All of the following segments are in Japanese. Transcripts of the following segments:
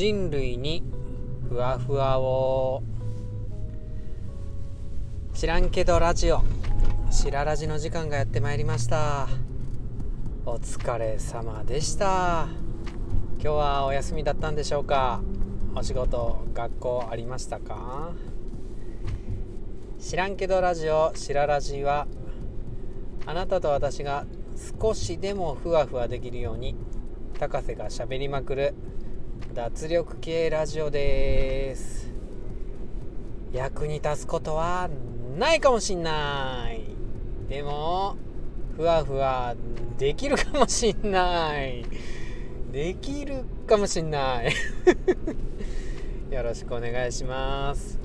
人類にふわふわを。知らんけどラジオ。白ラジの時間がやってまいりました。お疲れ様でした。今日はお休みだったんでしょうか。お仕事学校ありましたか。知らんけどラジオ白ラジはあなたと私が少しでもふわふわできるように高瀬がしゃべりまくる脱力系ラジオです。役に立つことはないかもしんない。でもふわふわできるかもしんない。できるかもしんない。よろしくお願いします。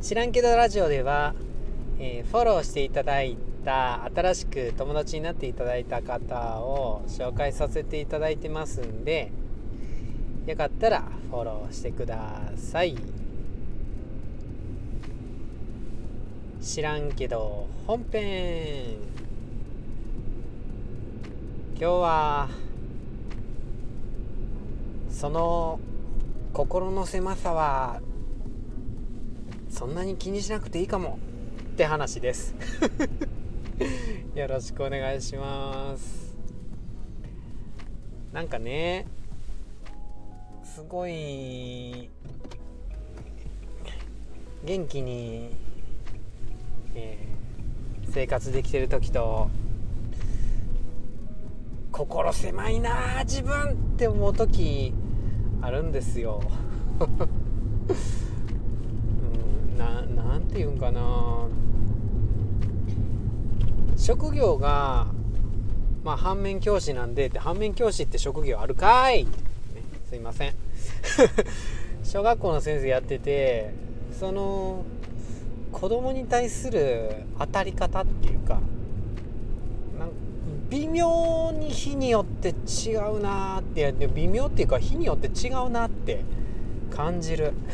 知らんけどラジオでは、えー、フォローしていただいた新しく友達になっていただいた方を紹介させていただいてますんでよかったらフォローしてください。知らんけど本編。今日はその心の狭さはそんなに気にしなくていいかもって話です。よろしくお願いします。なんかねすごい元気に、えー、生活できてる時と心狭いな自分って思う時あるんですよ、うん、ななんて言うんかな。職業がまあ反面教師なんでって反面教師って職業あるかい、ね、すいません。小学校の先生やっててその子供に対する当たり方っていうかな微妙に日によって違うなって微妙っていうか日によって違うなって感じる。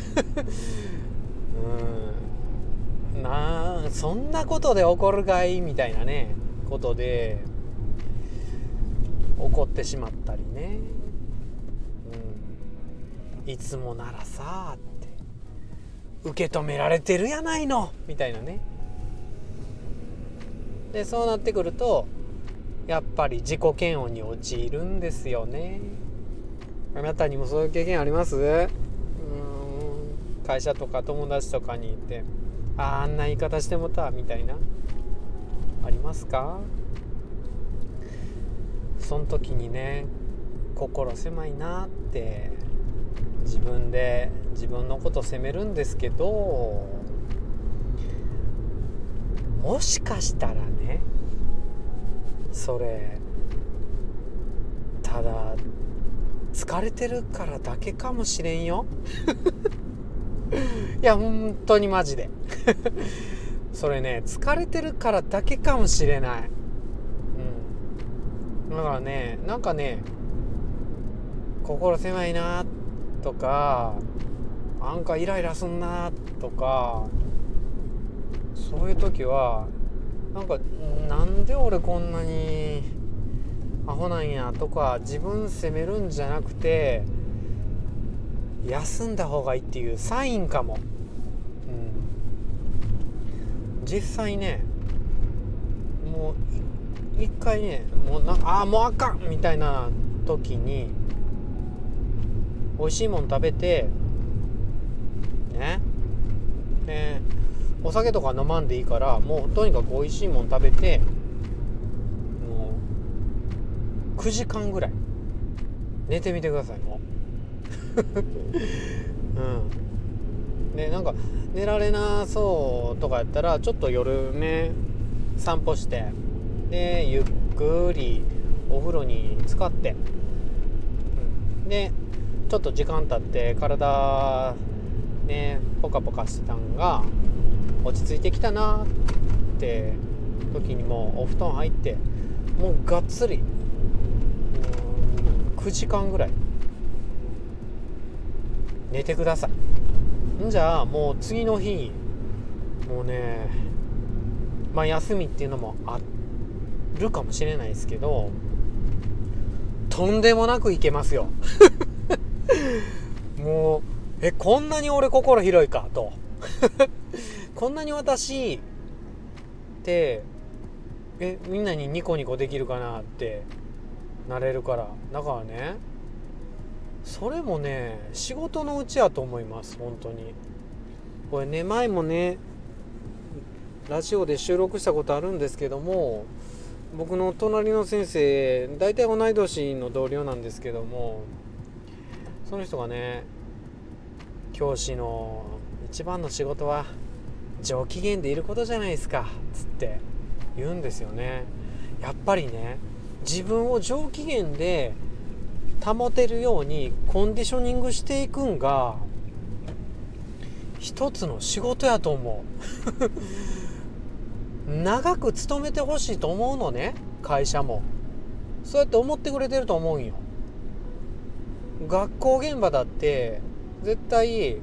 うん。なそんなことで怒るかいみたいなねことで怒ってしまったりね、いつもならさって。受け止められてるやないの。みたいなね。でそうなってくるとやっぱり自己嫌悪に陥るんですよね。あなたにもそういう経験あります？うん。会社とか友達とかにいてああんな言い方してもたみたいな。ありますか？その時にね心狭いなって。自分で自分のこと責めるんですけどもしかしたらねそれただ疲れてるからだけかもしれんよ。いや本当にマジで。それね疲れてるからだけかもしれない。うん。だからねなんかね心狭いなとかなんかイライラすんなとかそういう時はなんかなんで俺こんなにアホなんやとか自分責めるんじゃなくて休んだ方がいいっていうサインかも、うん、実際ねもう一回ねもうなあもうあかんみたいな時に美味しいもん食べてね。ねお酒とか飲まんでいいからもうとにかく美味しいもん食べてもう9時間ぐらい。寝てみてください。もう うん。でなんか寝られなそうとかやったらちょっと夜ね散歩してでゆっくりお風呂に浸かって、うん、でちょっと時間経って体ねポカポカしてたんが落ち着いてきたなって時にもうお布団入ってもうがっつり9時間ぐらい。寝てください。んじゃあもう次の日もうねまあ休みっていうのもあるかもしれないですけどとんでもなくいけますよ。もうえこんなに俺心広いかと。こんなに私ってえみんなにニコニコできるかなってなれるから。だからねそれもね仕事のうちやと思います本当に。これね前もねラジオで収録したことあるんですけども僕の隣の先生大体同い年の同僚なんですけどもその人がね教師の一番の仕事は上機嫌でいることじゃないですかつって言うんですよね。やっぱりね自分を上機嫌で保てるようにコンディショニングしていくんが一つの仕事やと思う。長く勤めてほしいと思うのね会社も。そうやって思ってくれてると思うんよ。学校現場だって絶対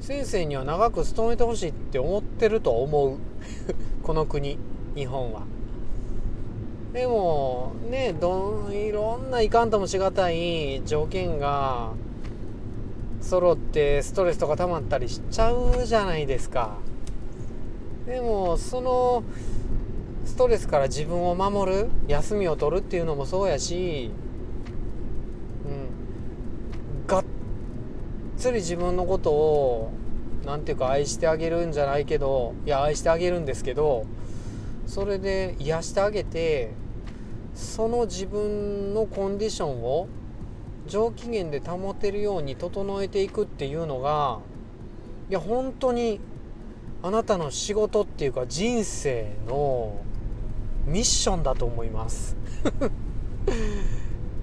先生には長く勤めてほしいって思ってると思う。この国日本は。でもねどいろんないかんともしがたい条件が揃ってストレスとか溜まったりしちゃうじゃないですか。でもそのストレスから自分を守る休みを取るっていうのもそうやしうんがっつり自分のことを何ていうか愛してあげるんじゃないけどいや愛してあげるんですけどそれで癒してあげてその自分のコンディションを上機嫌で保てるように整えていくっていうのがいや本当にあなたの仕事っていうか人生のミッションだと思います。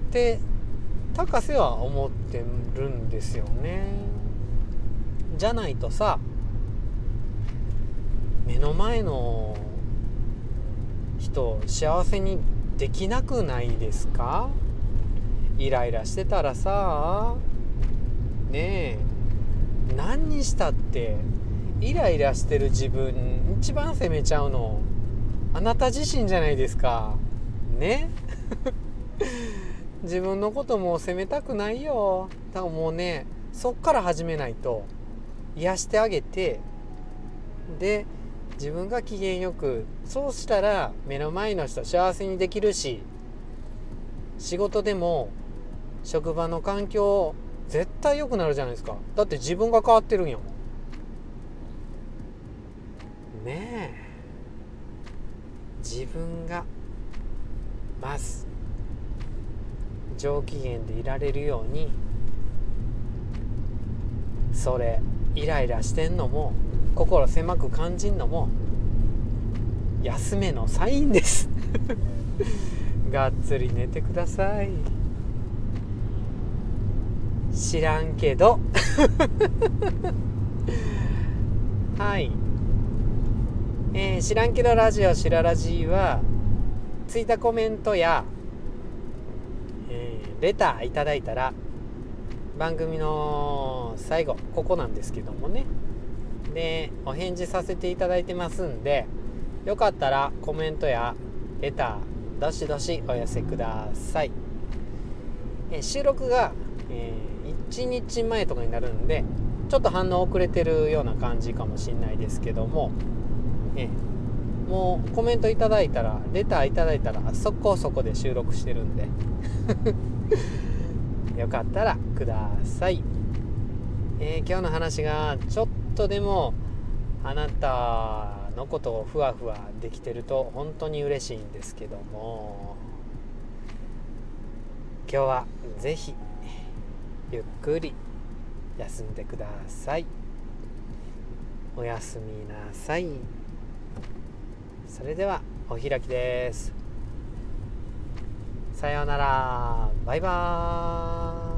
って高瀬は思ってるんですよね。じゃないとさ目の前の人を幸せにできなくないですか？イライラしてたらさねえ何にしたってイライラしてる自分一番責めちゃうのあなた自身じゃないですか。ね？自分のことも責めたくないよ。だからもうねそっから始めないと癒してあげてで自分が機嫌よくそうしたら目の前の人幸せにできるし仕事でも職場の環境絶対良くなるじゃないですか。だって自分が変わってるんやもん。ねえ。自分がまず上機嫌でいられるようにそれイライラしてんのも心狭く感じんのも休めのサインです。がっつり寝てください。知らんけど。はい。えー、知らんけどラジオしらラジはついたコメントや、ー、レターいただいたら番組の最後ここなんですけどもね。でお返事させていただいてますんでよかったらコメントやレターどしどしお寄せください、えー、収録が、えー、1日前とかになるんでちょっと反応遅れてるような感じかもしれないですけどもえもうコメントいただいたらレターいただいたらそこそこで収録してるんで。よかったらください、えー、今日の話がちょっとでもあなたのことをふわふわできてると本当に嬉しいんですけども今日は是非ゆっくり休んでください。おやすみなさい。それではお開きです。さようなら。バイバーイ。